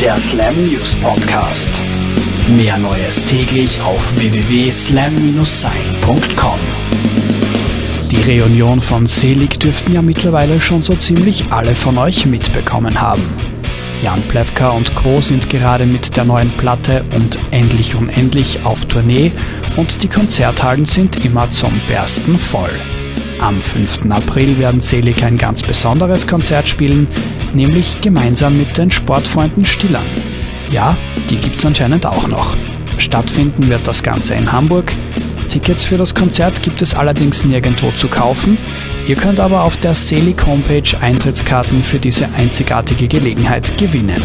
Der Slam News Podcast. Mehr Neues täglich auf www.slam-sein.com. Die Reunion von Selig dürften ja mittlerweile schon so ziemlich alle von euch mitbekommen haben. Jan Plewka und Co. sind gerade mit der neuen Platte und Endlich Unendlich auf Tournee und die Konzerthallen sind immer zum Bersten voll. Am 5. April werden Selig ein ganz besonderes Konzert spielen, nämlich gemeinsam mit den Sportfreunden Stillern. Ja, die gibt's anscheinend auch noch. Stattfinden wird das Ganze in Hamburg. Tickets für das Konzert gibt es allerdings nirgendwo zu kaufen. Ihr könnt aber auf der Selig Homepage Eintrittskarten für diese einzigartige Gelegenheit gewinnen.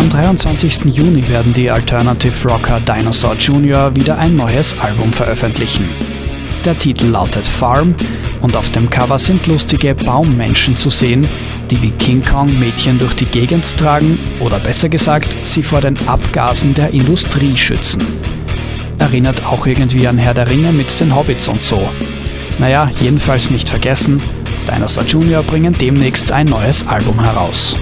Am 23. Juni werden die Alternative Rocker Dinosaur Jr. wieder ein neues Album veröffentlichen. Der Titel lautet Farm und auf dem Cover sind lustige Baummenschen zu sehen, die wie King Kong Mädchen durch die Gegend tragen oder besser gesagt, sie vor den Abgasen der Industrie schützen. Erinnert auch irgendwie an Herr der Ringe mit den Hobbits und so. Naja, jedenfalls nicht vergessen, Dinosaur Jr. bringen demnächst ein neues Album heraus.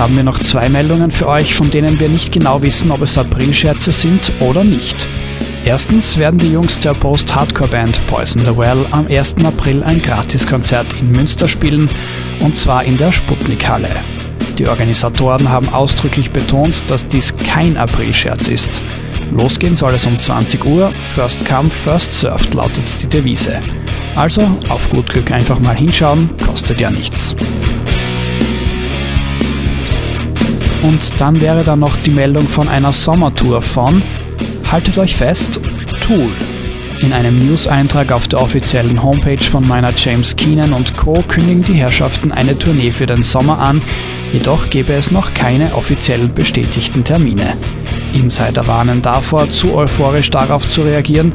Haben wir noch zwei Meldungen für euch, von denen wir nicht genau wissen, ob es Aprilscherze sind oder nicht. Erstens werden die Jungs der Post-Hardcore-Band Poison the Well am 1. April ein Gratiskonzert in Münster spielen, und zwar in der Sputnik-Halle. Die Organisatoren haben ausdrücklich betont, dass dies kein Aprilscherz ist. Losgehen soll es um 20 Uhr, First Come, First Served lautet die Devise. Also auf gut Glück einfach mal hinschauen, kostet ja nichts. Und dann wäre da noch die Meldung von einer Sommertour von, haltet euch fest, Tool. In einem News-Eintrag auf der offiziellen Homepage von meiner James Keenan und Co. kündigen die Herrschaften eine Tournee für den Sommer an, jedoch gäbe es noch keine offiziell bestätigten Termine. Insider warnen davor, zu euphorisch darauf zu reagieren,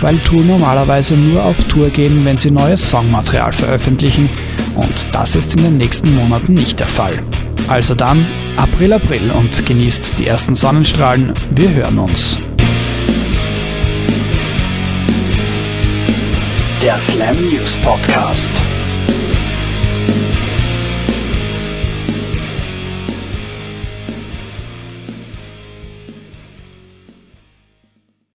weil Tool normalerweise nur auf Tour gehen, wenn sie neues Songmaterial veröffentlichen und das ist in den nächsten Monaten nicht der Fall. Also dann, April, April und genießt die ersten Sonnenstrahlen. Wir hören uns. Der Slam News Podcast.